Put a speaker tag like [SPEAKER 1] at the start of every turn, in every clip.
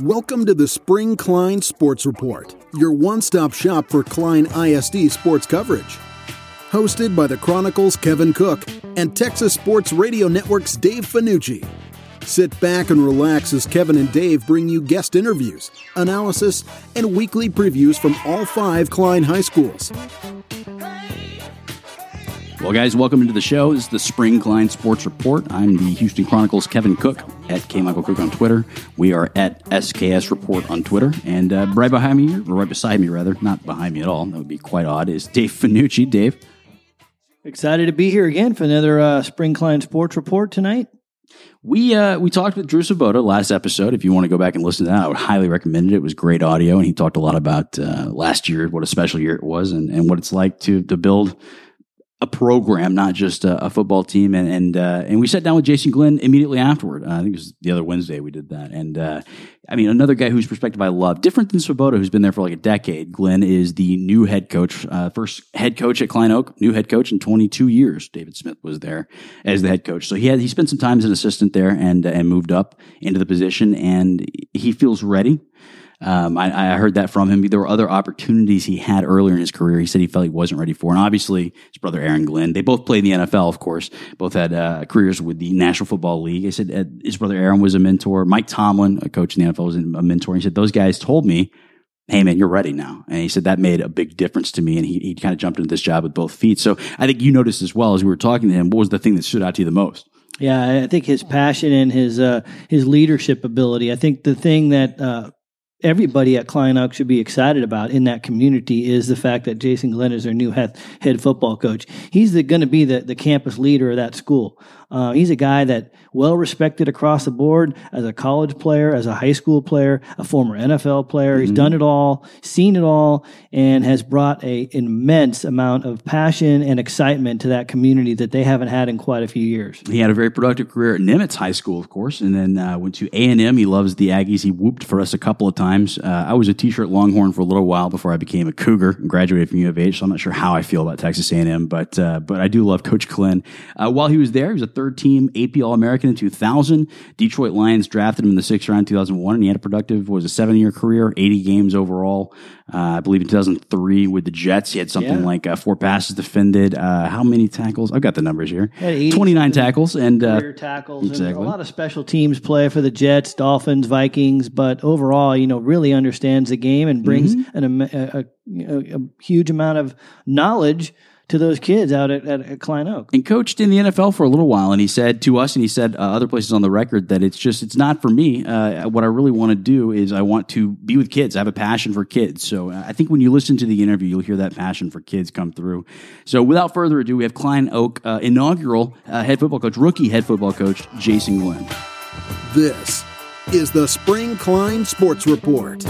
[SPEAKER 1] Welcome to the Spring Klein Sports Report, your one stop shop for Klein ISD sports coverage. Hosted by the Chronicles' Kevin Cook and Texas Sports Radio Network's Dave Finucci. Sit back and relax as Kevin and Dave bring you guest interviews, analysis, and weekly previews from all five Klein high schools.
[SPEAKER 2] Well, guys, welcome into the show. This is the Spring Klein Sports Report. I'm the Houston Chronicles Kevin Cook at K. Michael Cook on Twitter. We are at SKS Report on Twitter. And uh, right behind me, or right beside me, rather, not behind me at all, that would be quite odd, is Dave Finucci. Dave.
[SPEAKER 3] Excited to be here again for another uh, Spring Klein Sports Report tonight.
[SPEAKER 2] We uh, we talked with Drew Svoboda last episode. If you want to go back and listen to that, I would highly recommend it. It was great audio, and he talked a lot about uh, last year, what a special year it was, and, and what it's like to to build a program, not just a, a football team. And and uh, and we sat down with Jason Glenn immediately afterward. Uh, I think it was the other Wednesday we did that. And uh, I mean, another guy whose perspective I love, different than Svoboda, who's been there for like a decade. Glenn is the new head coach, uh, first head coach at Klein Oak, new head coach in 22 years. David Smith was there as the head coach, so he had he spent some time as an assistant there and and moved up into the position, and he feels ready. Um, I, I, heard that from him. There were other opportunities he had earlier in his career. He said he felt he wasn't ready for, and obviously his brother Aaron Glenn. They both played in the NFL, of course. Both had uh, careers with the National Football League. He said uh, his brother Aaron was a mentor. Mike Tomlin, a coach in the NFL, was a mentor. He said those guys told me, "Hey man, you're ready now." And he said that made a big difference to me, and he he kind of jumped into this job with both feet. So I think you noticed as well as we were talking to him. What was the thing that stood out to you the most?
[SPEAKER 3] Yeah, I think his passion and his uh, his leadership ability. I think the thing that uh, everybody at Klein Oak should be excited about in that community is the fact that Jason Glenn is their new head, football coach. He's going to be the, the campus leader of that school. Uh, he's a guy that well respected across the board as a college player, as a high school player, a former NFL player. Mm-hmm. He's done it all, seen it all, and has brought a immense amount of passion and excitement to that community that they haven't had in quite a few years.
[SPEAKER 2] He had a very productive career at Nimitz High School, of course, and then uh, went to A and M. He loves the Aggies. He whooped for us a couple of times. Uh, I was a T-shirt Longhorn for a little while before I became a Cougar and graduated from U of H. So I'm not sure how I feel about Texas A and M, but uh, but I do love Coach Glenn. Uh, while he was there, he was a third team AP All American in 2000. Detroit Lions drafted him in the sixth round in 2001, and he had a productive, was a seven year career, 80 games overall. Uh, I believe in 2003 with the Jets, he had something yeah. like uh, four passes defended. Uh, how many tackles? I've got the numbers here. 29 tackles and
[SPEAKER 3] uh, tackles. Exactly. And a lot of special teams play for the Jets, Dolphins, Vikings, but overall, you know, really understands the game and brings mm-hmm. an, a, a, a huge amount of knowledge to those kids out at, at, at, Klein Oak.
[SPEAKER 2] And coached in the NFL for a little while. And he said to us, and he said uh, other places on the record, that it's just, it's not for me. Uh, what I really want to do is I want to be with kids. I have a passion for kids. So uh, I think when you listen to the interview, you'll hear that passion for kids come through. So without further ado, we have Klein Oak uh, inaugural uh, head football coach, rookie head football coach, Jason Glenn.
[SPEAKER 1] This is the Spring Klein Sports Report.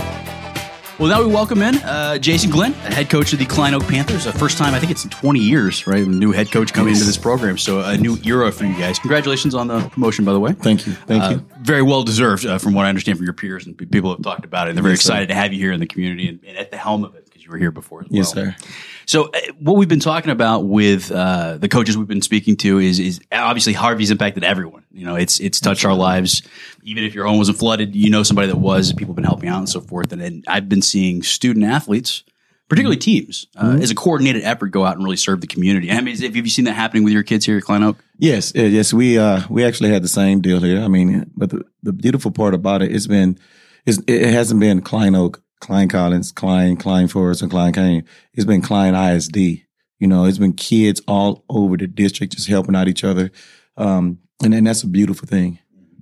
[SPEAKER 2] Well, now we welcome in uh, Jason Glenn, head coach of the Klein Oak Panthers. The first time, I think it's in 20 years, right? A new head coach coming yes. into this program. So a new era for you guys. Congratulations on the promotion, by the way.
[SPEAKER 4] Thank you. Thank uh, you.
[SPEAKER 2] Very well deserved, uh, from what I understand from your peers and people have talked about it. And they're very yes, excited sir. to have you here in the community and, and at the helm of it you were here before as well.
[SPEAKER 4] Yes, sir.
[SPEAKER 2] So uh, what we've been talking about with uh, the coaches we've been speaking to is is obviously Harvey's impacted everyone. You know, it's it's touched our lives. Even if your home wasn't flooded, you know somebody that was. People have been helping out and so forth. And, and I've been seeing student athletes, particularly teams, uh, mm-hmm. as a coordinated effort, go out and really serve the community. I mean, have you seen that happening with your kids here at Klein Oak?
[SPEAKER 4] Yes, yes. We uh, we actually had the same deal here. I mean, but the, the beautiful part about it, it's been, it's, it hasn't been Klein Oak Klein Collins, Klein, Klein Forest, and Klein Cain. It's been Klein ISD. You know, it's been kids all over the district just helping out each other. Um, and, and that's a beautiful thing.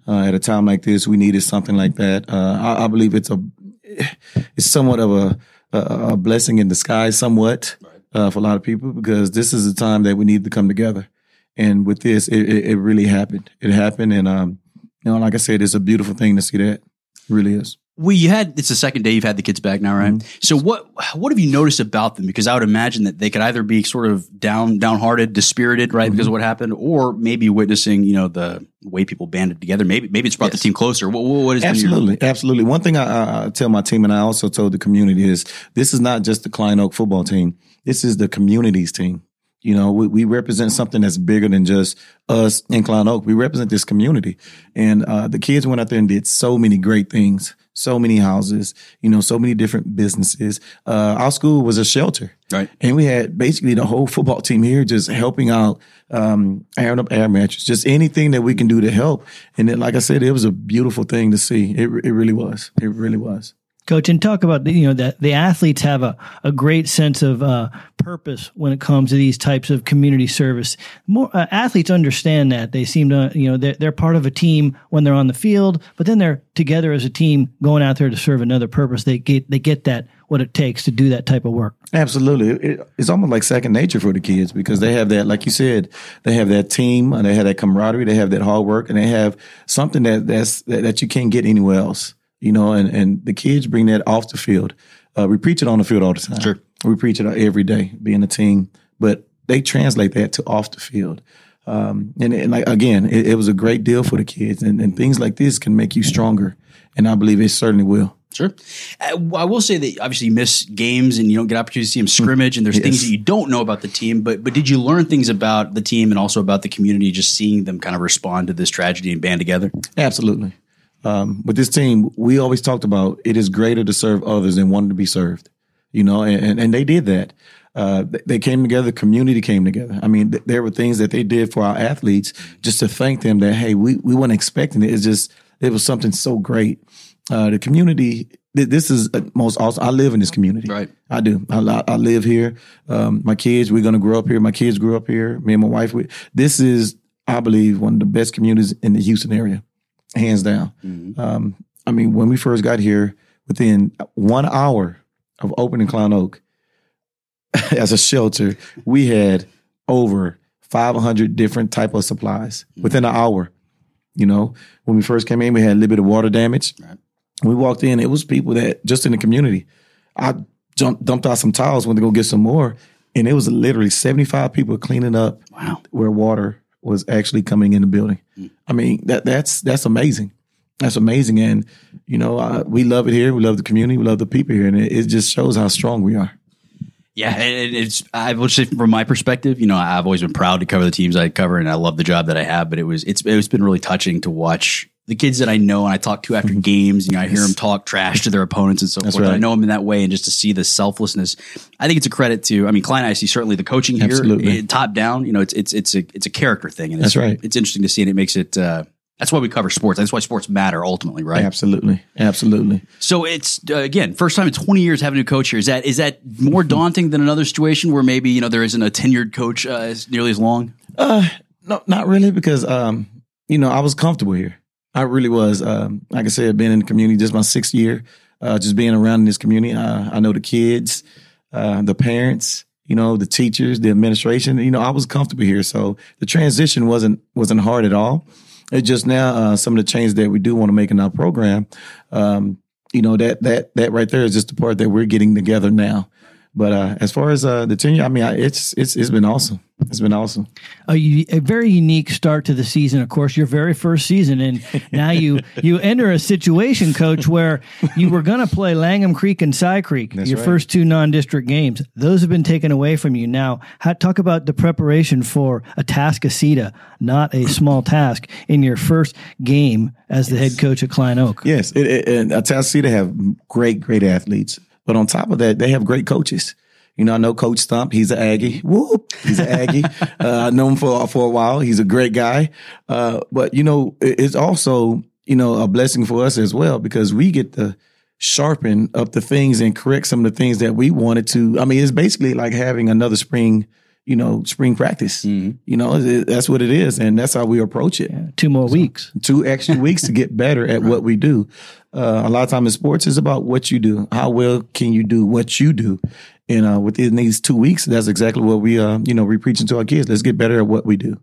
[SPEAKER 4] Uh, at a time like this, we needed something like that. Uh, I, I, believe it's a, it's somewhat of a, a, a blessing in disguise, somewhat, uh, for a lot of people, because this is a time that we need to come together. And with this, it, it, it really happened. It happened. And, um, you know, like I said, it's a beautiful thing to see that. It really is.
[SPEAKER 2] Well, you had it's the second day you've had the kids back now, right? Mm-hmm. So what what have you noticed about them? Because I would imagine that they could either be sort of down downhearted, dispirited, right, mm-hmm. because of what happened, or maybe witnessing, you know, the way people banded together. Maybe maybe it's brought yes. the team closer. What, what is
[SPEAKER 4] absolutely your- absolutely? One thing I, I, tell my team, and I also told the community is this is not just the Klein Oak football team. This is the community's team. You know, we, we, represent something that's bigger than just us in Klein Oak. We represent this community. And uh, the kids went out there and did so many great things so many houses, you know, so many different businesses. Uh, our school was a shelter.
[SPEAKER 2] Right.
[SPEAKER 4] And we had basically the whole football team here just helping out, um, airing up air mattress, just anything that we can do to help. And then, like I said, it was a beautiful thing to see. It, it really was. It really was.
[SPEAKER 3] Coach, and talk about you know that the athletes have a, a great sense of uh, purpose when it comes to these types of community service. More uh, athletes understand that they seem to you know they're, they're part of a team when they're on the field, but then they're together as a team going out there to serve another purpose. They get they get that what it takes to do that type of work.
[SPEAKER 4] Absolutely, it, it's almost like second nature for the kids because they have that, like you said, they have that team, and they have that camaraderie, they have that hard work, and they have something that that's that, that you can't get anywhere else you know, and, and the kids bring that off the field. Uh, we preach it on the field all the time.
[SPEAKER 2] Sure.
[SPEAKER 4] We preach it every day, being a team, but they translate that to off the field. Um, and, and, like, again, it, it, was a great deal for the kids and, and things like this can make you stronger. And I believe it certainly will.
[SPEAKER 2] Sure. Uh, I will say that obviously you miss games and you don't get opportunity to see them scrimmage and there's yes. things that you don't know about the team, but, but did you learn things about the team and also about the community just seeing them kind of respond to this tragedy and band together?
[SPEAKER 4] Absolutely um, with this team, we always talked about it is greater to serve others than one to be served. You know, and, and they did that. Uh, they came together. The community came together. I mean, th- there were things that they did for our athletes just to thank them that hey, we we weren't expecting it. It's just it was something so great. Uh, the community. Th- this is most awesome. I live in this community.
[SPEAKER 2] Right.
[SPEAKER 4] I do. I, I live here. Um, my kids, we're gonna grow up here. My kids grew up here. Me and my wife. We, this is, I believe, one of the best communities in the Houston area hands down. Mm-hmm. Um, I mean, when we first got here, within one hour of opening Klein Oak as a shelter, we had over 500 different type of supplies mm-hmm. within an hour. You know, when we first came in, we had a little bit of water damage. Right. We walked in, it was people that just in the community. I jumped, dumped out some towels, went to go get some more, and it was literally 75 people cleaning up
[SPEAKER 2] wow.
[SPEAKER 4] where water was actually coming in the building. Mm. I mean, that that's that's amazing. That's amazing, and you know, uh, we love it here. We love the community. We love the people here, and it, it just shows how strong we are.
[SPEAKER 2] Yeah, it's. I will say from my perspective, you know, I've always been proud to cover the teams I cover, and I love the job that I have. But it was it's it's been really touching to watch the kids that I know and I talk to after mm-hmm. games, you know, I hear them talk trash to their opponents and so That's forth. Right. I know them in that way, and just to see the selflessness, I think it's a credit to. I mean, Klein I see certainly the coaching here, Absolutely. Top down. You know, it's it's it's a it's a character thing, and
[SPEAKER 4] That's right.
[SPEAKER 2] It's interesting to see, and it makes it. Uh, that's why we cover sports. That's why sports matter ultimately, right?
[SPEAKER 4] Absolutely, absolutely.
[SPEAKER 2] So it's uh, again first time in twenty years having a new coach here. Is that is that more daunting than another situation where maybe you know there isn't a tenured coach uh, as nearly as long?
[SPEAKER 4] Uh, no, not really, because um, you know I was comfortable here. I really was. Um, like I said, being in the community, just my sixth year, uh, just being around in this community. Uh, I know the kids, uh, the parents, you know, the teachers, the administration. You know, I was comfortable here, so the transition wasn't wasn't hard at all. Just now uh, some of the changes that we do want to make in our program. Um, you know that that that right there is just the part that we're getting together now. But uh, as far as uh, the tenure, I mean, it's it's it's been awesome. It's been awesome.
[SPEAKER 3] A, a, very unique start to the season. Of course, your very first season, and now you you enter a situation, coach, where you were going to play Langham Creek and Cy Creek, That's your right. first two non-district games. Those have been taken away from you. Now, how, talk about the preparation for Atascocita, not a small task, in your first game as the yes. head coach at Klein Oak.
[SPEAKER 4] Yes, it, it, and Atascocita have great, great athletes. But on top of that, they have great coaches. You know, I know Coach Stump. He's an Aggie. Whoop. He's an Aggie. uh, I know him for, for a while. He's a great guy. Uh, but you know, it's also, you know, a blessing for us as well because we get to sharpen up the things and correct some of the things that we wanted to. I mean, it's basically like having another spring, you know, spring practice. Mm-hmm. You know, that's what it is. And that's how we approach it. Yeah,
[SPEAKER 3] two more so, weeks.
[SPEAKER 4] Two extra weeks to get better at right. what we do. Uh, a lot of time in sports is about what you do. How well can you do what you do? And uh, within these two weeks, that's exactly what we, uh, you know, we preaching to our kids. Let's get better at what we do.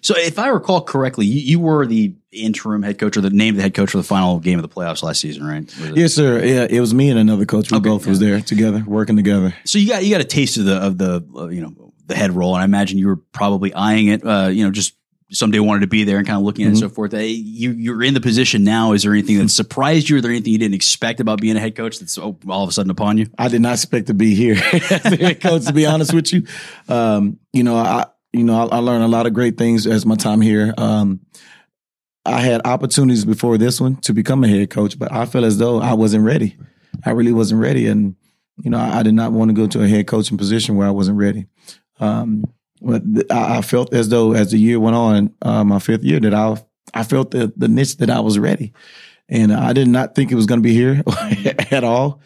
[SPEAKER 2] So, if I recall correctly, you, you, were the interim head coach or the name of the head coach for the final game of the playoffs last season, right?
[SPEAKER 4] Yes, sir. Yeah, it was me and another coach. We okay, both yeah. was there together, working together.
[SPEAKER 2] So you got you got a taste of the of the uh, you know the head role, and I imagine you were probably eyeing it, uh, you know, just someday wanted to be there and kind of looking at mm-hmm. it and so forth. Hey, you you're in the position now. Is there anything that surprised you? Or there anything you didn't expect about being a head coach that's all of a sudden upon you?
[SPEAKER 4] I did not expect to be here as a head coach. To be honest with you, um, you know, I you know I, I, learned a lot of great things as my time here. Um, I had opportunities before this one to become a head coach, but I felt as though I wasn't ready. I really wasn't ready, and you know, I, I did not want to go to a head coaching position where I wasn't ready. Um, I, I felt as though as the year went on, uh, my fifth year, that I I felt the the niche that I was ready, and I did not think it was going to be here at all.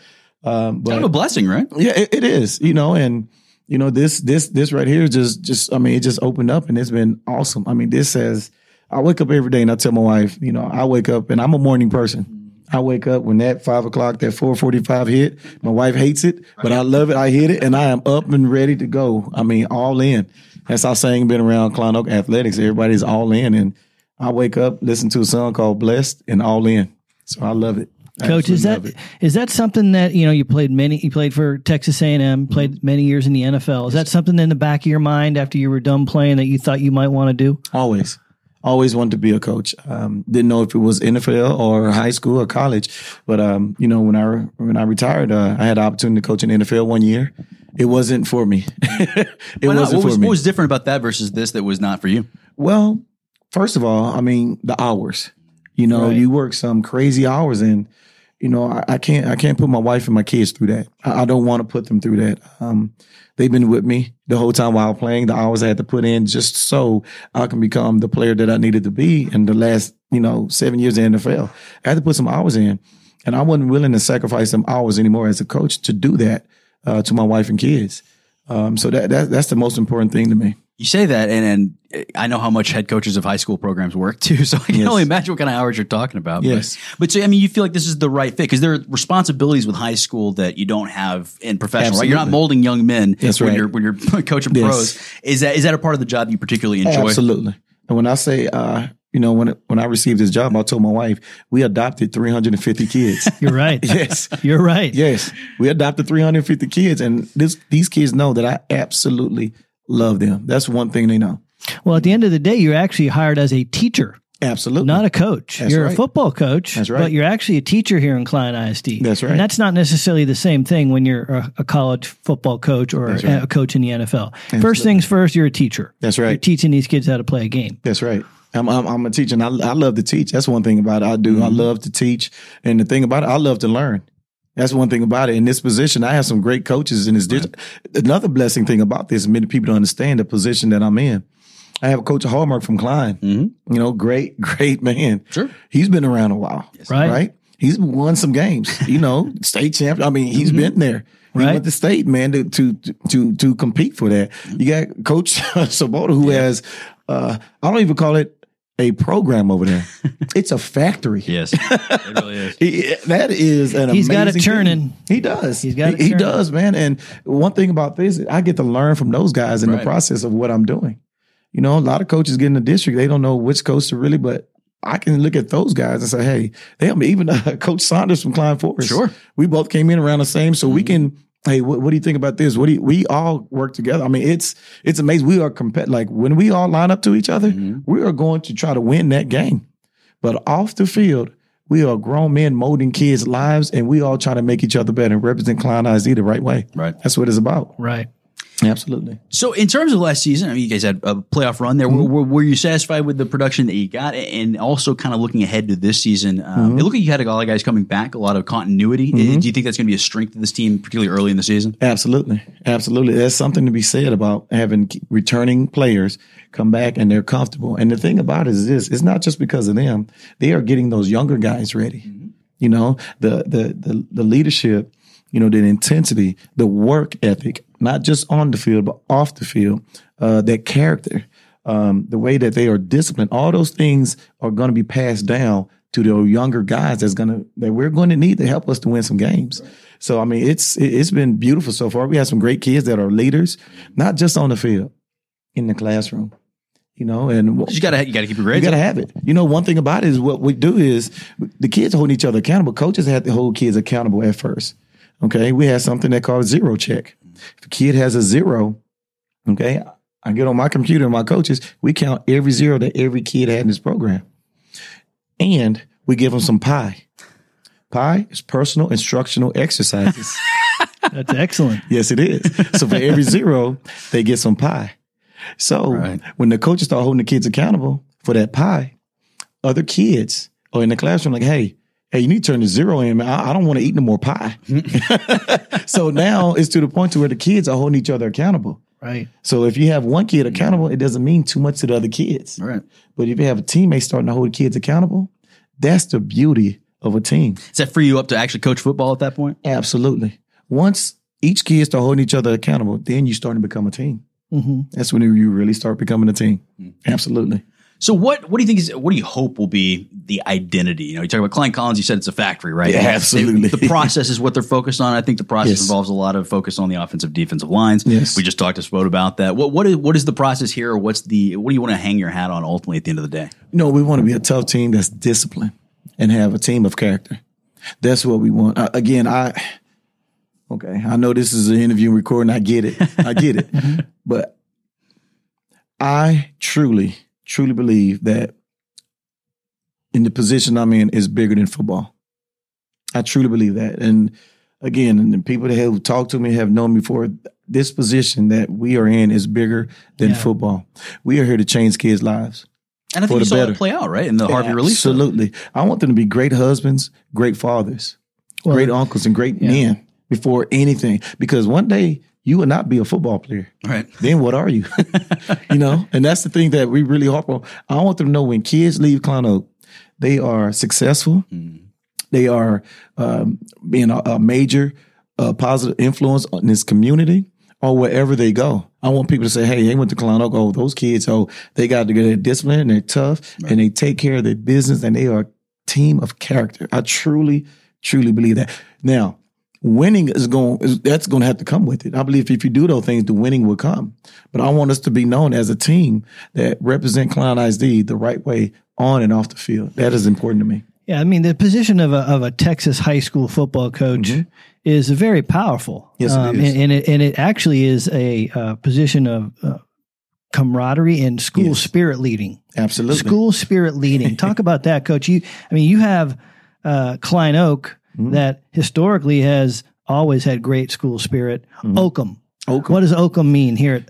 [SPEAKER 4] Um, but
[SPEAKER 2] Kind of a blessing, right?
[SPEAKER 4] yeah, it, it is. You know, and you know this this this right here just just I mean it just opened up and it's been awesome. I mean this says I wake up every day and I tell my wife, you know, I wake up and I'm a morning person. I wake up when that five o'clock, that four forty five hit. My wife hates it, but I love it. I hit it and I am up and ready to go. I mean, all in. That's our saying been around Klein Oak Athletics. Everybody's all in and I wake up, listen to a song called Blessed and all in. So I love it.
[SPEAKER 3] Coach, is
[SPEAKER 4] Absolutely
[SPEAKER 3] is that something that you know you played many? You played for Texas A and M, played many years in the NFL. Is that something in the back of your mind after you were done playing that you thought you might want to do?
[SPEAKER 4] Always. Always wanted to be a coach. Um, didn't know if it was NFL or high school or college, but um, you know when I when I retired, uh, I had the opportunity to coach in NFL one year. It wasn't for me. it wasn't
[SPEAKER 2] What was,
[SPEAKER 4] for me.
[SPEAKER 2] what was different about that versus this that was not for you?
[SPEAKER 4] Well, first of all, I mean the hours. You know,
[SPEAKER 3] Right.
[SPEAKER 4] you work some crazy hours, and you know I, I can't I can't put my wife and my kids through that. I, I don't want to put them through that. Um, they've been with me the whole time while playing. The hours I had to put in just so I can become the player that I needed to be in the last you know seven years in the NFL. I had to put some hours in, and I wasn't willing to sacrifice some hours anymore as a coach to do that uh, to my wife and kids. Um, so that, that that's the most important thing to me.
[SPEAKER 2] You say that, and, and I know how much head coaches of high school programs work too. So I can
[SPEAKER 4] Yes.
[SPEAKER 2] only imagine what kind of hours you're talking about.
[SPEAKER 4] Yes.
[SPEAKER 2] But, but so, I mean, you feel like this is the right fit because there are responsibilities with high school that you don't have in professional, right? You're not molding young men
[SPEAKER 4] That's
[SPEAKER 2] when
[SPEAKER 4] right.
[SPEAKER 2] you're, when you're coaching
[SPEAKER 4] Yes.
[SPEAKER 2] pros. Is that, is that a part of the job you particularly enjoy?
[SPEAKER 4] Absolutely. And when I say, uh, you know, when when I received this job, I told my wife we adopted 350 kids.
[SPEAKER 3] You're right.
[SPEAKER 4] yes,
[SPEAKER 3] You're right.
[SPEAKER 4] yes, we adopted 350 kids, and this these kids know that I absolutely love them. That's one thing they know.
[SPEAKER 3] Well, at the end of the day, you're actually hired as a teacher,
[SPEAKER 4] Absolutely,
[SPEAKER 3] not a coach.
[SPEAKER 4] That's
[SPEAKER 3] you're a football coach,
[SPEAKER 4] That's right.
[SPEAKER 3] but you're actually a teacher here in Klein ISD.
[SPEAKER 4] That's right.
[SPEAKER 3] And that's not necessarily the same thing when you're a, a college football coach or
[SPEAKER 4] That's
[SPEAKER 3] a, a coach in the NFL. First things first, you're a teacher.
[SPEAKER 4] That's
[SPEAKER 3] You're
[SPEAKER 4] right.
[SPEAKER 3] teaching these kids how to play a game.
[SPEAKER 4] That's right. I'm, I'm, I'm a teacher, and I, I love to teach. That's one thing about it. I do.
[SPEAKER 3] Mm-hmm.
[SPEAKER 4] I love to teach, and the thing about it, I love to learn. That's one thing about it. In this position, I have some great coaches in this. Another blessing thing about this, many people don't understand the position that I'm in. I have a coach of Hallmark from Klein. You know, great, great man.
[SPEAKER 2] Sure.
[SPEAKER 4] He's been around a while.
[SPEAKER 3] Right.
[SPEAKER 4] Right. He's won some games. You know, state champ. I mean, he's been there. He
[SPEAKER 3] Right.
[SPEAKER 4] went to state, man, to to to to compete for that. You got Coach Svoboda, who has uh I don't even call it a program over there. it's a factory.
[SPEAKER 2] Yes. it really is.
[SPEAKER 4] He- that is an
[SPEAKER 3] He's got it
[SPEAKER 4] thing. He does.
[SPEAKER 3] He's got it
[SPEAKER 4] He, he does, man. And one thing about this, I get to learn from those guys in
[SPEAKER 2] Right.
[SPEAKER 4] the process of what I'm doing. You know, a lot of coaches get in the district, they don't know which coach to really, but I can look at those guys and say, hey, me. Even uh, Coach Saunders from Klein Forest.
[SPEAKER 2] Sure.
[SPEAKER 4] We both came in around the same, so we can. Hey, what, what do you think about this? What do you, we all work together? I mean, it's it's amazing. We are compet like when we all line up to each other, mm-hmm. we are going to try to win that game. But off the field, we are grown men molding kids' lives, and we all try to make each other better and represent Klein ISD the right way.
[SPEAKER 2] Right.
[SPEAKER 4] That's what it's about.
[SPEAKER 3] Right.
[SPEAKER 4] Absolutely.
[SPEAKER 2] So, in terms of last season, I mean, you guys had a playoff run there. Mm-hmm. Were, were you satisfied with the production that you got, and also kind of looking ahead to this season? Um, mm-hmm. It looked like you had a lot of guys coming back, a lot of continuity. Mm-hmm. Do you think that's going to be a strength of this team, particularly early in the season?
[SPEAKER 4] Absolutely. Absolutely. There's something to be said about having returning players come back and they're comfortable. And the thing about it is this, it's not just because of them. They are getting those younger guys ready. You know, the, the, the, the leadership, you know, the intensity, the work ethic, not just on the field, but off the field, uh, that character, um, the way that they are disciplined, all those things are going to be passed down to the younger guys that's going to, that we're going to need to help us to win some games. So, I mean, it's, it- it's been beautiful so far. We have some great kids that are leaders, not just on the field, in the classroom, you know, and
[SPEAKER 2] You got to you got to keep your
[SPEAKER 4] you got to
[SPEAKER 2] up.
[SPEAKER 4] have it. You know, one thing about it is what we do is the kids hold each other accountable. Coaches have to hold kids accountable at first. Okay. We have something that called zero check. If a kid has a zero, okay, I get on my computer and my coaches, we count every zero that every kid had in this program. And we give them some pie. Pie is personal instructional exercises.
[SPEAKER 3] That's excellent.
[SPEAKER 4] Yes, it is. So for every zero, they get some pie. So
[SPEAKER 2] Right.
[SPEAKER 4] when the coaches start holding the kids accountable for that pie, other kids or in the classroom, like, hey, hey, you need to turn the zero in, man. I, I don't want to eat no more pie. so now it's to the point to where the kids are holding each other accountable.
[SPEAKER 3] Right.
[SPEAKER 4] So if you have one kid accountable, it doesn't mean too much to the other kids.
[SPEAKER 2] Right.
[SPEAKER 4] But if you have a teammate starting to hold the kids accountable, that's the beauty of a team.
[SPEAKER 2] Does that free you up to actually coach football at that point?
[SPEAKER 4] Absolutely. Once each kid start holding each other accountable, then you start to become a team.
[SPEAKER 3] hmm
[SPEAKER 4] That's when you really start becoming a team.
[SPEAKER 2] Mm-hmm.
[SPEAKER 4] Absolutely.
[SPEAKER 2] So what what do you think is what do you hope will be the identity? You know, you talk about Klein Collins, you said it's a factory, right?
[SPEAKER 4] Yeah,
[SPEAKER 2] They-
[SPEAKER 4] absolutely.
[SPEAKER 2] the process is what they're focused on. I think the process
[SPEAKER 4] Yes.
[SPEAKER 2] involves a lot of focus on the offensive defensive lines.
[SPEAKER 4] Yes.
[SPEAKER 2] We just talked to Spode about that. What what is what is the process here or what's the what do you want to hang your hat on ultimately at the end of the day?
[SPEAKER 4] No, we want to be a tough team that's disciplined and have a team of character. That's what we want. Uh, again, I okay. I know this is an interview recording. I get it. I get it. But I truly, truly believe that in the position I'm in is bigger than football. I truly believe that. And again, and the people that have talked to me have known me for This position that we are in is bigger than
[SPEAKER 3] Yeah.
[SPEAKER 4] football. We are here to change kids' lives.
[SPEAKER 2] And I
[SPEAKER 4] For
[SPEAKER 2] think you saw
[SPEAKER 4] better.
[SPEAKER 2] play out, right? In the Harvey release. stuff.
[SPEAKER 4] Absolutely. I want them to be great husbands, great fathers,
[SPEAKER 3] Well,
[SPEAKER 4] great uncles, and great
[SPEAKER 3] yeah.
[SPEAKER 4] men before anything. Because one day you will not be a football player.
[SPEAKER 2] Right.
[SPEAKER 4] Then what are you? you know, and that's the thing that we really harp on. I want them to know when kids leave Klein Oak, they are successful. They are um, being a, a major uh, positive influence on this community or wherever they go. I want people to say, "Hey, they went to Klein Oak. Oh, those kids. Oh, they got to get their discipline and they're tough and they take care of their business and they are a team of character." I truly, truly believe that. Now, winning is going that's going to have to come with it. I believe if you do those things, the winning will come. But I want us to be known as a team that represent Klein ISD the right way on and off the field. That is important to me.
[SPEAKER 3] Yeah, I mean the position of a of a Texas high school football coach is very powerful.
[SPEAKER 4] Mm-hmm. Yes, it
[SPEAKER 3] um,
[SPEAKER 4] is.
[SPEAKER 3] And, and it and it actually is a uh, position of uh, camaraderie and school
[SPEAKER 4] Yes.
[SPEAKER 3] spirit leading.
[SPEAKER 4] Absolutely.
[SPEAKER 3] School spirit leading. Talk about that, Coach. You, I mean, you have uh, Klein Oak
[SPEAKER 4] Mm-hmm.
[SPEAKER 3] that historically has always had great school spirit.
[SPEAKER 4] Mm-hmm.
[SPEAKER 3] Oakham.
[SPEAKER 4] Oakham.
[SPEAKER 3] What does Oakham mean here?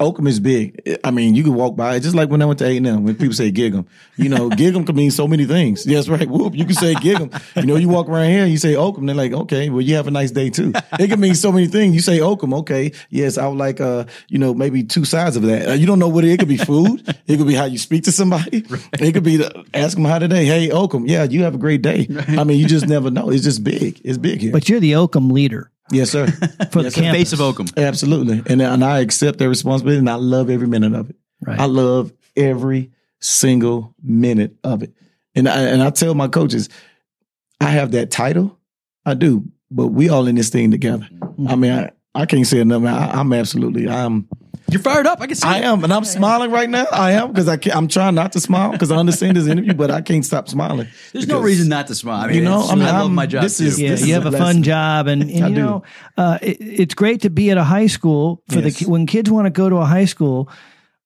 [SPEAKER 4] Oakham is big. I mean, you can walk by it just like when I went to A and M. When people say Gig'em, you know, Gig'em can mean so many things. Yes, right. Whoop, you can say Gig'em. You know, you walk around here, and you say Oakham. They're like, okay, well, you have a nice day too. It can mean so many things. You say Oakham, okay, yes, I would like, uh, you know, maybe two sides of that. Uh, you don't know what it, it could be. Food. It could be how you speak to somebody. It could be to ask them how today. Hey, Oakham, yeah, you have a great day. I mean, you just never know. It's just big. It's big here.
[SPEAKER 3] But you're the Oakham leader
[SPEAKER 4] yes, sir.
[SPEAKER 3] for the
[SPEAKER 2] The face of Oakham.
[SPEAKER 4] Absolutely. And, and I accept that responsibility and I love every minute of it.
[SPEAKER 3] Right.
[SPEAKER 4] I love every single minute of it. And I, and I tell my coaches, I have that title. I do, but we all in this thing together. Mm-hmm. I mean, I, I can't say enough. I, I'm absolutely, I'm,
[SPEAKER 2] You're fired up. I can see
[SPEAKER 4] I
[SPEAKER 2] it.
[SPEAKER 4] am, and I'm smiling right now. I am because I can't, I'm trying not to smile because I understand this interview, but I can't stop smiling.
[SPEAKER 2] There's no reason not to smile. I mean,
[SPEAKER 4] You know, I mean,
[SPEAKER 2] I love
[SPEAKER 4] I'm-
[SPEAKER 2] my job
[SPEAKER 4] this
[SPEAKER 2] too.
[SPEAKER 4] is-
[SPEAKER 3] Yeah,
[SPEAKER 4] This
[SPEAKER 3] you
[SPEAKER 4] a
[SPEAKER 3] have a,
[SPEAKER 4] blessing.
[SPEAKER 3] fun job, and, and you
[SPEAKER 4] do.
[SPEAKER 3] know uh, it, it's great to be at a high school for
[SPEAKER 4] Yes.
[SPEAKER 3] the when kids want to go to a high school.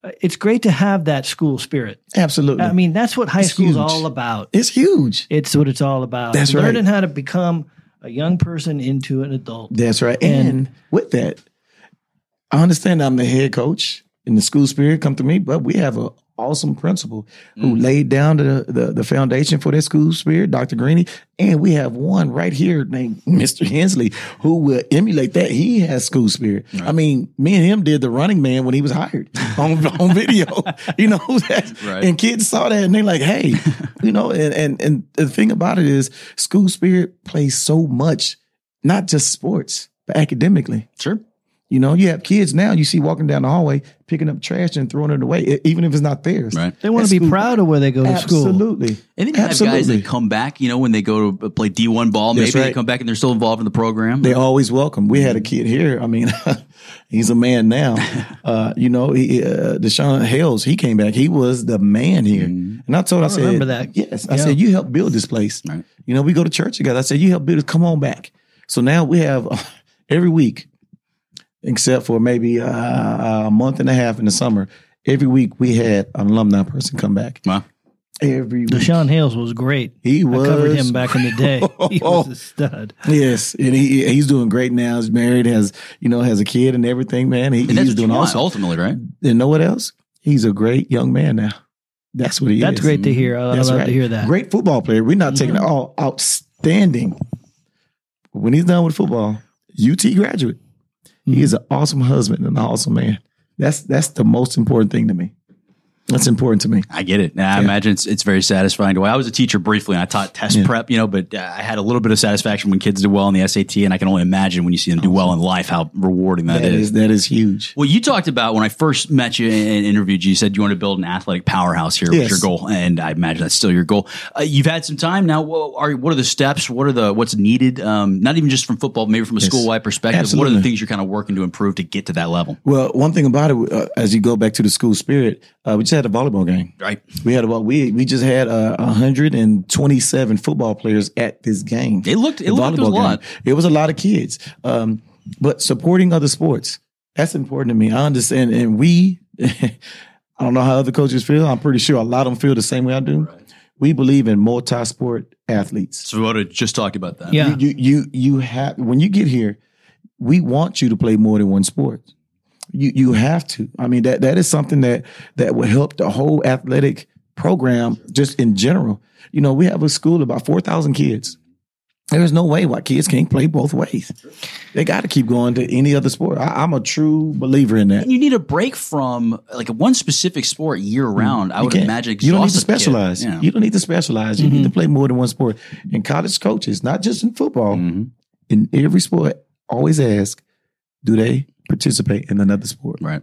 [SPEAKER 3] uh, It's great to have that school spirit.
[SPEAKER 4] Absolutely.
[SPEAKER 3] I mean, that's what high school
[SPEAKER 4] is
[SPEAKER 3] all about.
[SPEAKER 4] it's huge.
[SPEAKER 3] It's what it's all about.
[SPEAKER 4] That's right.
[SPEAKER 3] Learning how to become a young person into an adult.
[SPEAKER 4] That's right.
[SPEAKER 3] And-
[SPEAKER 4] And, with that, I understand I'm the head coach and the school spirit come to me, but we have an awesome principal who mm. laid down the, the the foundation for that school spirit, Dr. Greeny. And we have one right here named Mr. Hensley who will emulate that. He has school spirit. I mean, me and him did the running man when he was hired on, on video. You know, that,
[SPEAKER 2] Right.
[SPEAKER 4] and kids saw that and they like, hey, you know, and, and and the thing about it is school spirit plays so much, not just sports, but academically.
[SPEAKER 2] Sure.
[SPEAKER 4] You know, you have kids now you see walking down the hallway picking up trash and throwing it away, even if it's not theirs.
[SPEAKER 2] Right.
[SPEAKER 3] They want to be
[SPEAKER 4] school-
[SPEAKER 3] proud of where they go to school.
[SPEAKER 4] Absolutely.
[SPEAKER 2] And then you have guys
[SPEAKER 4] Absolutely.
[SPEAKER 2] that come back, you know, when they go to play D1 ball, maybe
[SPEAKER 4] That's
[SPEAKER 2] they come back and they're still involved in the program.
[SPEAKER 4] They always welcome. We had a kid here. I mean, he's a man now. Uh, you know, he, uh, Deshaun Hales, he came back. He was the man here. And I told, I, said,
[SPEAKER 3] remember that.
[SPEAKER 4] Yes. I
[SPEAKER 3] Yeah.
[SPEAKER 4] said, you helped build this place.
[SPEAKER 2] Right.
[SPEAKER 4] You know, we go to church together. I said, you helped build it. Come on back. So now we have uh, every week, except for maybe uh, a month and a half in the summer, every week we had an alumni person come back.
[SPEAKER 2] Wow.
[SPEAKER 4] Every week.
[SPEAKER 3] Deshaun Hales was great.
[SPEAKER 4] He
[SPEAKER 3] I covered him back in the day. He was a stud.
[SPEAKER 4] Yes, and he he's doing great now. He's married, has you know, has a kid and everything. Man, he,
[SPEAKER 2] And
[SPEAKER 4] he's doing
[SPEAKER 2] you
[SPEAKER 4] awesome.
[SPEAKER 2] ultimately, right?
[SPEAKER 4] And know what else? He's a great young man now. That's what he
[SPEAKER 3] That's
[SPEAKER 4] is.
[SPEAKER 3] That's great to hear. I, I
[SPEAKER 4] That's
[SPEAKER 3] love
[SPEAKER 4] right.
[SPEAKER 3] to hear that.
[SPEAKER 4] Great football player. We're not taking it all outstanding. When he's done with football, UT graduate. He is mm-hmm. an awesome husband and an awesome man. That's that's the most important thing to me. That's important to me.
[SPEAKER 2] I get it. And I imagine it's it's very satisfying. I was a teacher briefly, and I taught test prep, you know, but uh, I had a little bit of satisfaction when kids do well in the SAT, and I can only imagine when you see them do well in life how rewarding
[SPEAKER 4] That
[SPEAKER 2] is.
[SPEAKER 4] is that is huge.
[SPEAKER 2] Well, you talked about when I first met you and interviewed you, you said you want to build an athletic powerhouse here was
[SPEAKER 4] Yes.
[SPEAKER 2] your goal, and I imagine that's still your goal. Uh, you've had some time now. What are what are the steps? What are the what's needed? Um, not even just from football, maybe from a school wide perspective. Absolutely. What are the things you're kind of working to improve to get to that level?
[SPEAKER 4] Well, one thing about it, uh, as you go back to the school spirit, uh, we just had a volleyball game.
[SPEAKER 2] Right.
[SPEAKER 4] We had about we we just had uh, 127 football players at this game.
[SPEAKER 2] It looked- it
[SPEAKER 4] The
[SPEAKER 2] looked like there was a lot.
[SPEAKER 4] game. It was a lot of kids. Um, but supporting other sports that's important to me. I understand, and we. I don't know how other coaches feel. I'm pretty sure a lot of them feel the same way I do. We believe in multi-sport athletes.
[SPEAKER 2] So what just talk about that.
[SPEAKER 3] Yeah.
[SPEAKER 4] You, you you you have when you get here, we want you to play more than one sport. You you have to. I mean that that is something that that will help the whole athletic program just in general. You know, we have a school of about four thousand kids. There's no way why kids can't play both ways. They got to keep going to any other sport. I, I'm a true believer in that.
[SPEAKER 2] And you need a break from like one specific sport year round. I would imagine
[SPEAKER 4] you don't need to
[SPEAKER 2] exhausts a kid.
[SPEAKER 4] specialize.
[SPEAKER 2] Yeah.
[SPEAKER 4] You don't need to specialize. You need to play more than one sport. And college coaches, not just in football,
[SPEAKER 2] Mhm.
[SPEAKER 4] in every sport, always ask, do they participate in another sport?
[SPEAKER 2] Right.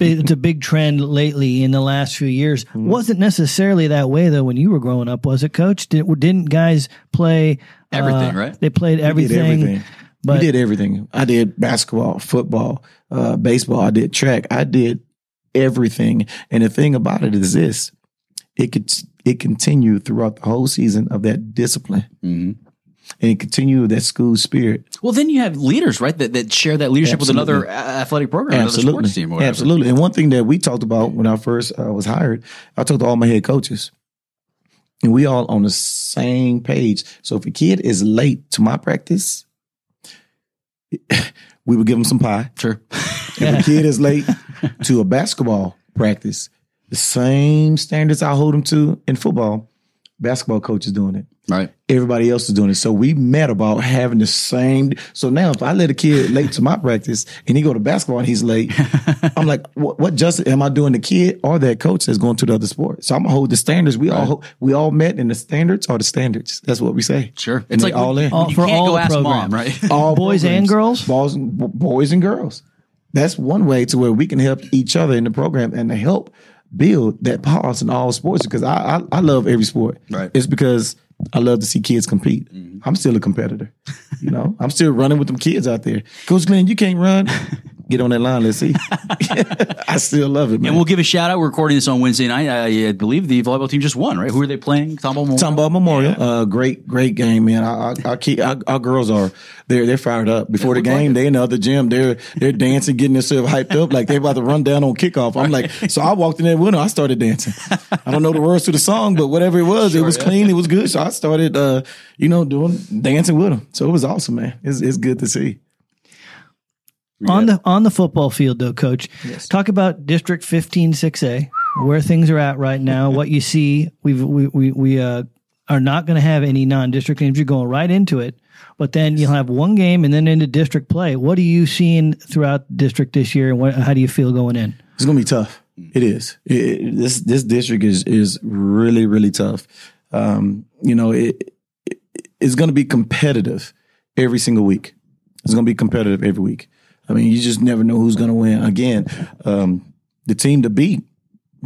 [SPEAKER 3] it's a big trend lately in the last few years.
[SPEAKER 4] Mm-hmm.
[SPEAKER 3] Wasn't necessarily that way though when you were growing up, was it, Coach? Did, didn't guys play uh,
[SPEAKER 2] Everything, right?
[SPEAKER 3] They played
[SPEAKER 4] We did
[SPEAKER 3] everything.
[SPEAKER 4] everything.
[SPEAKER 3] But
[SPEAKER 4] we did everything. I did basketball, football, uh, baseball. I did track. I did everything. And the thing about it is this: it could it continued throughout the whole season of that discipline,
[SPEAKER 2] Mhm.
[SPEAKER 4] And continue that school spirit.
[SPEAKER 2] Well, then you have leaders, right, that, that share that leadership with another athletic program, another
[SPEAKER 4] Absolutely,
[SPEAKER 2] sports team, or whatever.
[SPEAKER 4] absolutely. And one thing that we talked about when I first uh, was hired, I talked to all my head coaches, and we all on the same page. So if a kid is late to my practice, we would give them some pie.
[SPEAKER 2] Sure.
[SPEAKER 4] If a kid is late to a basketball practice, the same standards I hold them to in football, basketball coach is doing it.
[SPEAKER 2] Right.
[SPEAKER 4] Everybody else is doing it. So we met about having the same. So now if I let a kid late to my practice and he go to basketball and he's late, I'm like, what, what justice am I doing the kid or that coach that's going to the other sport? So I'm gonna hold the standards. We all we all met and the standards are the standards. That's what we say.
[SPEAKER 2] Sure.
[SPEAKER 4] And
[SPEAKER 2] It's like
[SPEAKER 4] all in.
[SPEAKER 3] All-
[SPEAKER 2] you
[SPEAKER 3] for
[SPEAKER 2] can't
[SPEAKER 3] all
[SPEAKER 2] go ask mom, right?
[SPEAKER 4] all
[SPEAKER 3] Boys and girls?
[SPEAKER 4] Boys, boys and girls. That's one way to where we can help each other in the program and to help build that pause in all sports because I, I I love every sport.
[SPEAKER 2] Right.
[SPEAKER 4] It's because I love to see kids compete. Mm-hmm. I'm still a competitor. You know, I'm still running with them kids out there. Coach Glenn, you can't run. Get on that line. Let's see. I still love it, man.
[SPEAKER 2] And we'll give a shout out. We're recording this on Wednesday night. I, I believe the volleyball team just won, right? Who are they playing? Tomball Memorial?
[SPEAKER 4] Tomball Memorial, uh, great, great game, man. Our, our, our, girls are they're they're fired up. Before the
[SPEAKER 2] look like
[SPEAKER 4] game, they in the other gym, they're they're dancing, getting themselves hyped up, like they about to run down on kickoff. I'm like, so I walked in there with them. I started dancing. I don't know the words to the song, but whatever it was, it was clean, it was good. So I started, uh, you know, doing dancing with them. So it was awesome, man. It's it's good to see.
[SPEAKER 3] On the on the football field though, Coach, talk about District 15 6A, where things are at right now, what you see. We've we we, we uh, are not going to have any non-district games. You're going right into it, but then you'll have one game and then into district play. What are you seeing throughout the district this year, and what, how do you feel going in?
[SPEAKER 4] It's gonna be tough. It is. It, it- this this district is is really really tough. Um, you know, it, it it's gonna be competitive every single week. It's gonna be competitive every week. I mean, you just never know who's gonna win. Again, um, the team to beat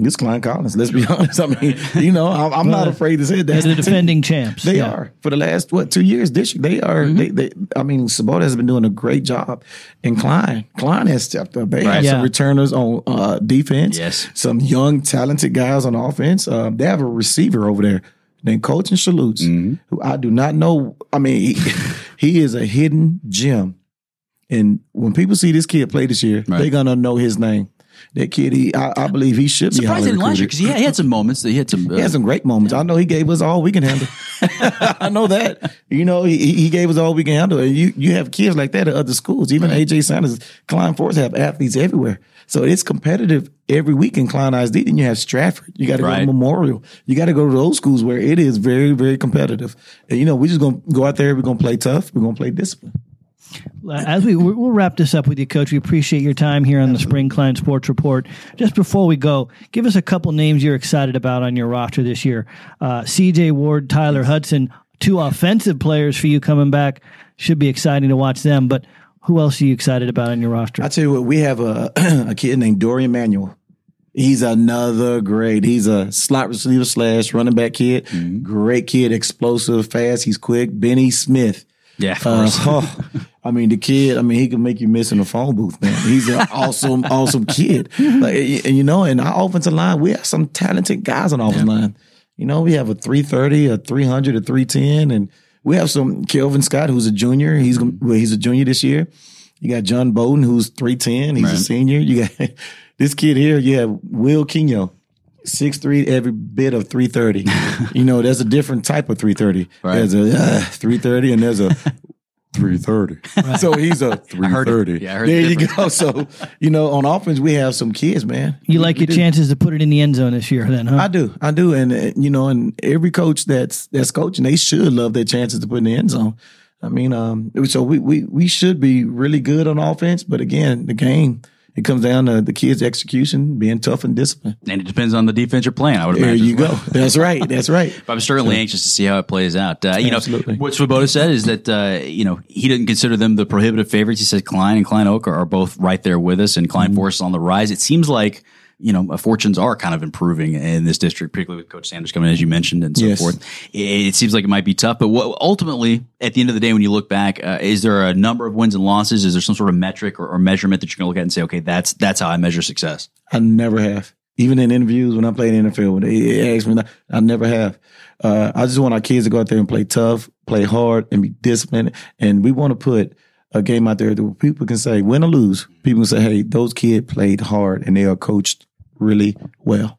[SPEAKER 4] is Klein Collins. Let's be honest. I mean, you know, I'm, I'm not afraid to say that.
[SPEAKER 3] They're the defending champs.
[SPEAKER 4] They
[SPEAKER 3] Yeah.
[SPEAKER 4] are for the last what two years. District they are. They, they I mean, Svoboda has been doing a great job, and Klein Klein has stepped up. They have
[SPEAKER 3] Yeah.
[SPEAKER 4] some returners on uh, defense.
[SPEAKER 2] Yes.
[SPEAKER 4] some young talented guys on offense. Um, they have a receiver over there named Coach and Salutes, who I do not know. I mean, he, he is a hidden gem, and when people see this kid play this year,
[SPEAKER 2] Right.
[SPEAKER 4] they're gonna know his name. That kid, he, I, I believe he should be
[SPEAKER 2] he last year because he, had- he had some moments he had some. Uh,
[SPEAKER 4] He had some great moments. I know he gave us all we can handle. I know that. You know, he, he gave us all we can handle. And you you have kids like that at other schools. Even AJ Sanders, Klein Forest have athletes everywhere. So it's competitive every week in Klein ISD. Then you have Stratford. You got to go
[SPEAKER 2] Right.
[SPEAKER 4] to Memorial. You got to go to those schools where it is very, very competitive. And you know, we're just gonna go out there. We're gonna play tough. We're gonna play discipline.
[SPEAKER 3] As we we'll wrap this up with you, Coach. We appreciate your time here on the Spring Klein Sports Report. Just before we go, give us a couple names you're excited about on your roster this year. Uh, C.J. Ward, Tyler Hudson, two offensive players for you coming back. Should be exciting to watch them. But who else are you excited about on your roster?
[SPEAKER 4] I tell you what, we have a a kid named Dorian Manuel. He's another great. He's a slot receiver slash running back kid. Great kid, explosive, fast. He's quick. Benny Smith.
[SPEAKER 2] Yeah, of
[SPEAKER 4] Uh,
[SPEAKER 2] course.
[SPEAKER 4] oh, I mean, the kid. I mean, he can make you miss in the phone booth, man. He's an awesome, awesome kid. Like, and you know, in our offensive line, we have some talented guys on the offensive line. You know, we have a three thirty, a three hundred, a three ten, and we have some Kelvin Scott, who's a junior. He's well, he's a junior this year. You got John Bowden, who's three ten. He's a senior. You got this kid here. You have Will Quino. Six three, every bit of three thirty. you know, there's a different type of three thirty.
[SPEAKER 2] Right.
[SPEAKER 4] There's a uh, three thirty, and there's a three thirty. So he's a three thirty.
[SPEAKER 2] Yeah, I heard
[SPEAKER 4] there
[SPEAKER 2] the
[SPEAKER 4] you go. So you know, on offense, we have some kids, man.
[SPEAKER 3] you like
[SPEAKER 4] We
[SPEAKER 3] your
[SPEAKER 4] do.
[SPEAKER 3] chances to put it in the end zone this year, then, huh?
[SPEAKER 4] I do, I do, and uh, you know, and every coach that's that's coaching, they should love their chances to put in the end zone. I mean, um, so we we we should be really good on offense, but again, the game it comes down to the kids' execution, being tough and disciplined.
[SPEAKER 2] and it depends on the defense you're playing. I would
[SPEAKER 4] There
[SPEAKER 2] imagine.
[SPEAKER 4] you
[SPEAKER 2] well.
[SPEAKER 4] go. That's right. That's right.
[SPEAKER 2] But I'm certainly anxious to see how it plays out. Uh, you know, what Svoboda said is that, uh, you know, he didn't consider them the prohibitive favorites. He said Klein and Klein Oak are, are both right there with us and Klein Forest is on the rise. It seems like, you know, fortunes are kind of improving in this district, particularly with Coach Sanders coming, as you mentioned, and so
[SPEAKER 4] Yes.
[SPEAKER 2] forth. It, it seems like it might be tough, but what, ultimately, at the end of the day, when you look back, uh, is there a number of wins and losses? Is there some sort of metric or, or measurement that you're going to look at and say, okay, that's that's how I measure success?
[SPEAKER 4] I never have. Even in interviews when I played in the NFL, when they ask me, I never have. Uh, I just want our kids to go out there and play tough, play hard, and be disciplined. And we want to put a game out there that people can say, win or lose. People can say, hey, those kids played hard and they are coached really well.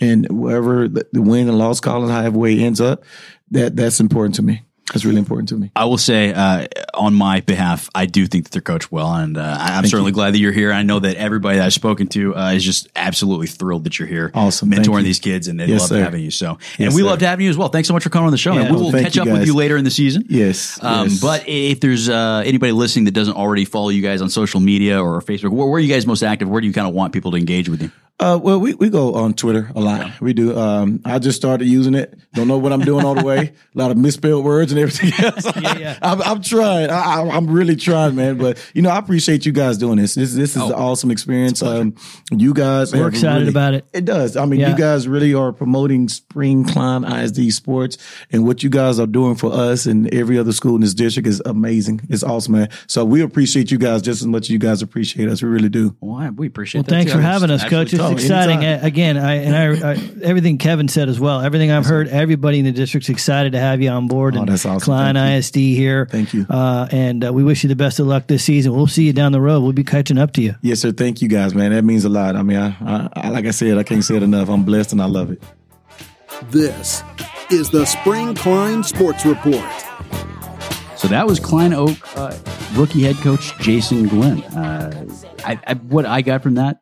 [SPEAKER 4] And wherever the the win and loss column, however way ends up, that that's important to me. That's really important to me.
[SPEAKER 2] I will say, uh, on my behalf, I do think that they're coached well, and uh, I'm certainly glad that you're here. I know that everybody that I've spoken to uh, is just absolutely thrilled that you're here,
[SPEAKER 4] Awesome. Thank
[SPEAKER 2] mentoring
[SPEAKER 4] you.
[SPEAKER 2] these kids, and they
[SPEAKER 4] Yes,
[SPEAKER 2] love
[SPEAKER 4] sir.
[SPEAKER 2] having you. So, and
[SPEAKER 4] Yes,
[SPEAKER 2] we
[SPEAKER 4] sir.
[SPEAKER 2] loved having you as well. Thanks so much for coming on the show.
[SPEAKER 3] Yeah.
[SPEAKER 2] man. We will
[SPEAKER 4] Thank
[SPEAKER 2] catch
[SPEAKER 4] you,
[SPEAKER 2] up with you later in the season.
[SPEAKER 4] Yes.
[SPEAKER 2] Um,
[SPEAKER 4] yes.
[SPEAKER 2] But if there's uh, anybody listening that doesn't already follow you guys on social media or Facebook, where, where are you guys most active? Where do you kind of want people to engage with you?
[SPEAKER 4] Uh, well, we, we go on Twitter a lot. We do. Um, I just started using it. Don't know what I'm doing all the way. A lot of misspelled words and everything else.
[SPEAKER 3] yeah.
[SPEAKER 4] I'm, I'm trying. I, I, I'm really trying, man. But you know, I appreciate you guys doing this. This this is an awesome experience. Um, you guys,
[SPEAKER 3] We're excited
[SPEAKER 4] really-
[SPEAKER 3] about it.
[SPEAKER 4] It does. I mean,
[SPEAKER 3] Yeah.
[SPEAKER 4] you guys really are promoting Spring Klein ISD sports, and what you guys are doing for us and every other school in this district is amazing. It's awesome, man. So we appreciate you guys just as much as you guys appreciate us. We really do.
[SPEAKER 2] Well, we appreciate
[SPEAKER 3] Well,
[SPEAKER 2] that.
[SPEAKER 3] thanks
[SPEAKER 2] too.
[SPEAKER 3] for having us,
[SPEAKER 2] actually
[SPEAKER 3] Coach. It's
[SPEAKER 4] Oh,
[SPEAKER 3] exciting.
[SPEAKER 4] anytime.
[SPEAKER 3] Again, I and I, I everything Kevin said as well. Everything I've heard, everybody in the district's excited to have you on board.
[SPEAKER 4] Oh,
[SPEAKER 3] and
[SPEAKER 4] that's awesome.
[SPEAKER 3] Klein
[SPEAKER 4] Thank you.
[SPEAKER 3] ISD here.
[SPEAKER 4] Thank you.
[SPEAKER 3] Uh, and uh, we wish you the best of luck this season. We'll see you down the road. We'll be catching up to you.
[SPEAKER 4] Yes, sir. Thank you guys, man. That means a lot. I mean, I, I, I like I said, I can't say it enough. I'm blessed and I love it.
[SPEAKER 1] This is the Spring Klein Sports Report.
[SPEAKER 2] So that was Klein Oak uh, rookie head coach Jason Glenn. Uh, I, I, what I got from that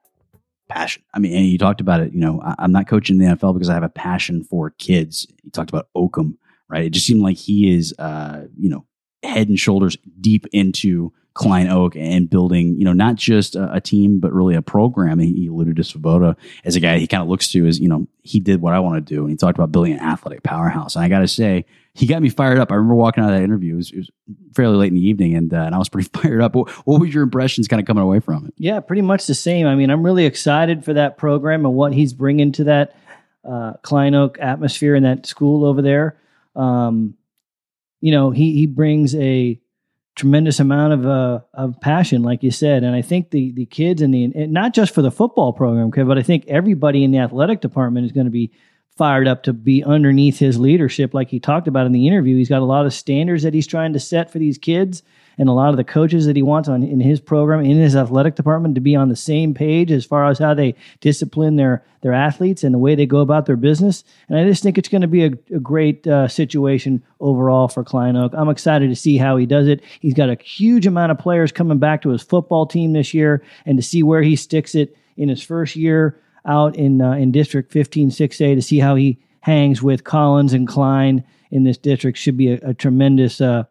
[SPEAKER 2] passion. I mean, and you talked about it. You know, I, I'm not coaching the NFL because I have a passion for kids. You talked about Oakham, right? It just seemed like he is, uh, you know, head and shoulders deep into Klein Oak and building, you know, not just a, a team, but really a program. He, he alluded to Svoboda as a guy he kind of looks to as, you know, he did what I want to do. And he talked about building an athletic powerhouse. And I got to say, he got me fired up. I remember walking out of that interview. It was, it was fairly late in the evening, and, uh, and I was pretty fired up. What, what was your impressions kind of coming away from it?
[SPEAKER 3] Yeah, pretty much the same. I mean, I'm really excited for that program and what he's bringing to that uh, Klein Oak atmosphere in that school over there. Um, you know, he he brings a tremendous amount of uh, of passion, like you said, and I think the the kids and the and not just for the football program, but I think everybody in the athletic department is going to be fired up to be underneath his leadership, like he talked about in the interview. He's got a lot of standards that he's trying to set for these kids and a lot of the coaches that he wants on in his program in his athletic department to be on the same page as far as how they discipline their their athletes and the way they go about their business. And I just think it's going to be a, a great uh, situation overall for Klein Oak. I'm excited to see how he does it. He's got a huge amount of players coming back to his football team this year, and to see where he sticks it in his first year out in uh, in District 15 6A to see how he hangs with Collins and Klein in this district should be a, a tremendous uh,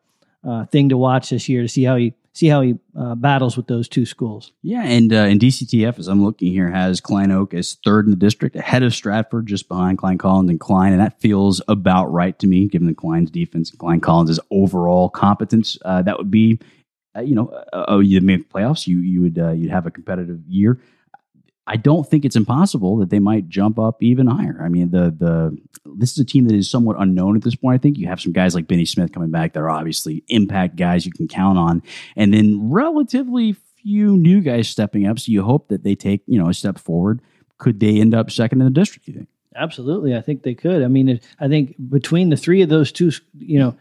[SPEAKER 3] uh, thing to watch this year to see how he see how he uh, battles with those two schools.
[SPEAKER 2] Yeah, and uh, in DCTF, as I'm looking here, has Klein Oak as third in the district, ahead of Stratford, just behind Klein Collins and Klein, and that feels about right to me, given the Klein's defense and Klein Collins' overall competence. Uh, that would be, uh, you know, oh, you make playoffs, you you would uh, you'd have a competitive year. I don't think it's impossible that they might jump up even higher. I mean, the the this is a team that is somewhat unknown at this point. I think you have some guys like Benny Smith coming back that are obviously impact guys you can count on, and then relatively few new guys stepping up. So you hope that they take you know a step forward. Could they end up second in the district? You think?
[SPEAKER 3] Absolutely, I think they could. I mean, I think between the three of those two, you know,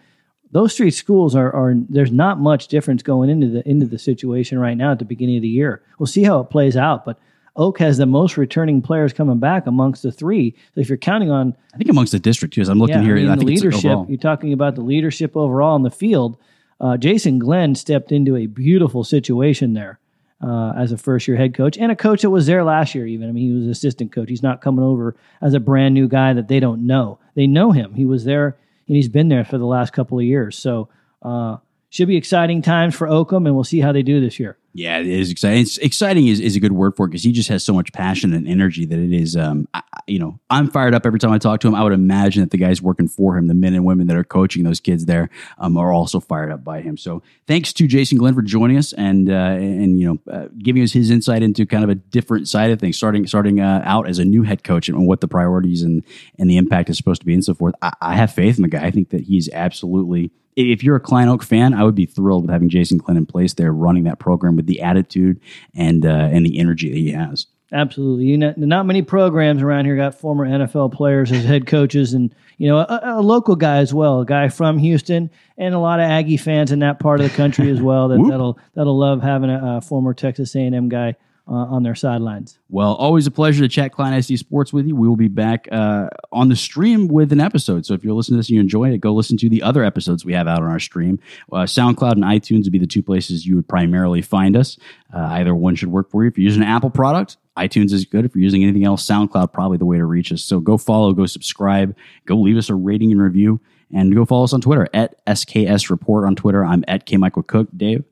[SPEAKER 3] those three schools are, are there's not much difference going into the into the situation right now at the beginning of the year. We'll see how it plays out, but Oak has the most returning players coming back amongst the three. So if you're counting on,
[SPEAKER 2] I think amongst the district too. As I'm looking yeah, here, I, mean,
[SPEAKER 3] I
[SPEAKER 2] the
[SPEAKER 3] leadership. You're talking about the leadership overall in the field. Uh, Jason Glenn stepped into a beautiful situation there uh, as a first year head coach and a coach that was there last year. Even I mean, he was assistant coach. He's not coming over as a brand new guy that they don't know. They know him. He was there and he's been there for the last couple of years. So uh, should be exciting times for Oakham, and we'll see how they do this year.
[SPEAKER 2] Yeah, it is exciting. It's exciting is, is a good word for it because he just has so much passion and energy that it is. Um, I, you know, I'm fired up every time I talk to him. I would imagine that the guys working for him, the men and women that are coaching those kids there, um, are also fired up by him. So thanks to Jason Glenn for joining us and uh, and you know uh, giving us his insight into kind of a different side of things, starting starting uh, out as a new head coach and what the priorities and and the impact is supposed to be and so forth. I, I have faith in the guy. I think that he's absolutely if you're a Klein Oak fan, I would be thrilled with having Jason Glenn in place there, running that program with the attitude and uh, and the energy that he has.
[SPEAKER 3] Absolutely, you know, not many programs around here got former NFL players as head coaches, and you know, a, a, local guy as well, a guy from Houston, and a lot of Aggie fans in that part of the country as well. That that'll that'll love having a, a former Texas A&M guy uh, on their sidelines.
[SPEAKER 2] Well, always a pleasure to chat Klein ISD Sports with you. We will be back uh, on the stream with an episode. So if you're listening to this and you enjoy it, go listen to the other episodes we have out on our stream. Uh, SoundCloud and iTunes would be the two places you would primarily find us. Uh, either one should work for you. If you're using an Apple product, iTunes is good. If you're using anything else, SoundCloud probably the way to reach us. So go follow, go subscribe, go leave us a rating and review, and go follow us on Twitter at SKS Report on Twitter. I'm at K Michael Cook. Dave.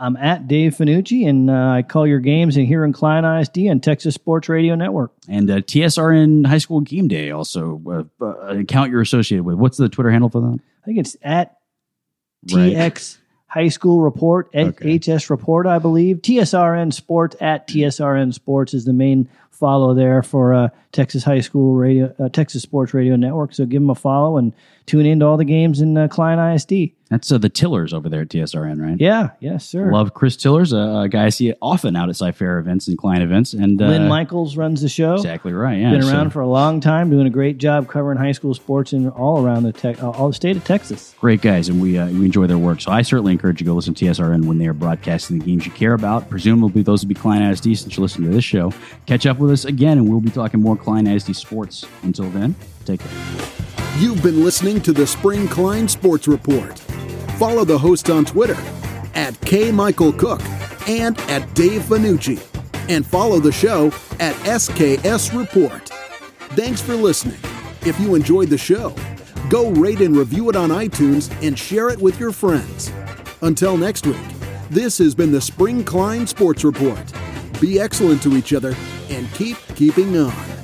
[SPEAKER 3] I'm at Dave Finucci, and uh, I call your games in here in Klein ISD and Texas Sports Radio Network.
[SPEAKER 2] And uh, TSRN High School Game Day, also uh, uh, account you're associated with. What's the Twitter handle for that?
[SPEAKER 3] I think it's at right. TX High School Report, okay. HS Report, I believe. TSRN Sports at TSRN Sports is the main follow there for uh, Texas High School Radio, uh, Texas Sports Radio Network. So give them a follow and tune into all the games in uh, Klein ISD.
[SPEAKER 2] That's uh, the Tillers over there at TSRN, right?
[SPEAKER 3] Yeah, yes, sir.
[SPEAKER 2] Love Chris Tillers, a, a guy I see often out at Cy-Fair events and Klein events. And
[SPEAKER 3] uh, Lynn Michaels runs the show.
[SPEAKER 2] Exactly right. Yeah,
[SPEAKER 3] been around so. for a long time, doing a great job covering high school sports in all around the uh, all the state of Texas.
[SPEAKER 2] Great guys, and we uh, we enjoy their work. So I certainly encourage you to go listen to TSRN when they are broadcasting the games you care about. Presumably, those will be Klein ISD since you're listening to this show. Catch up with us again, and we'll be talking more Klein ISD sports. Until then, take care.
[SPEAKER 1] You've been listening to the Spring Klein Sports Report. Follow the host on Twitter at K. Michael Cook and at Dave Finucci. And follow the show at SKS Report. Thanks for listening. If you enjoyed the show, go rate and review it on iTunes and share it with your friends. Until next week, this has been the Spring Klein Sports Report. Be excellent to each other and keep keeping on.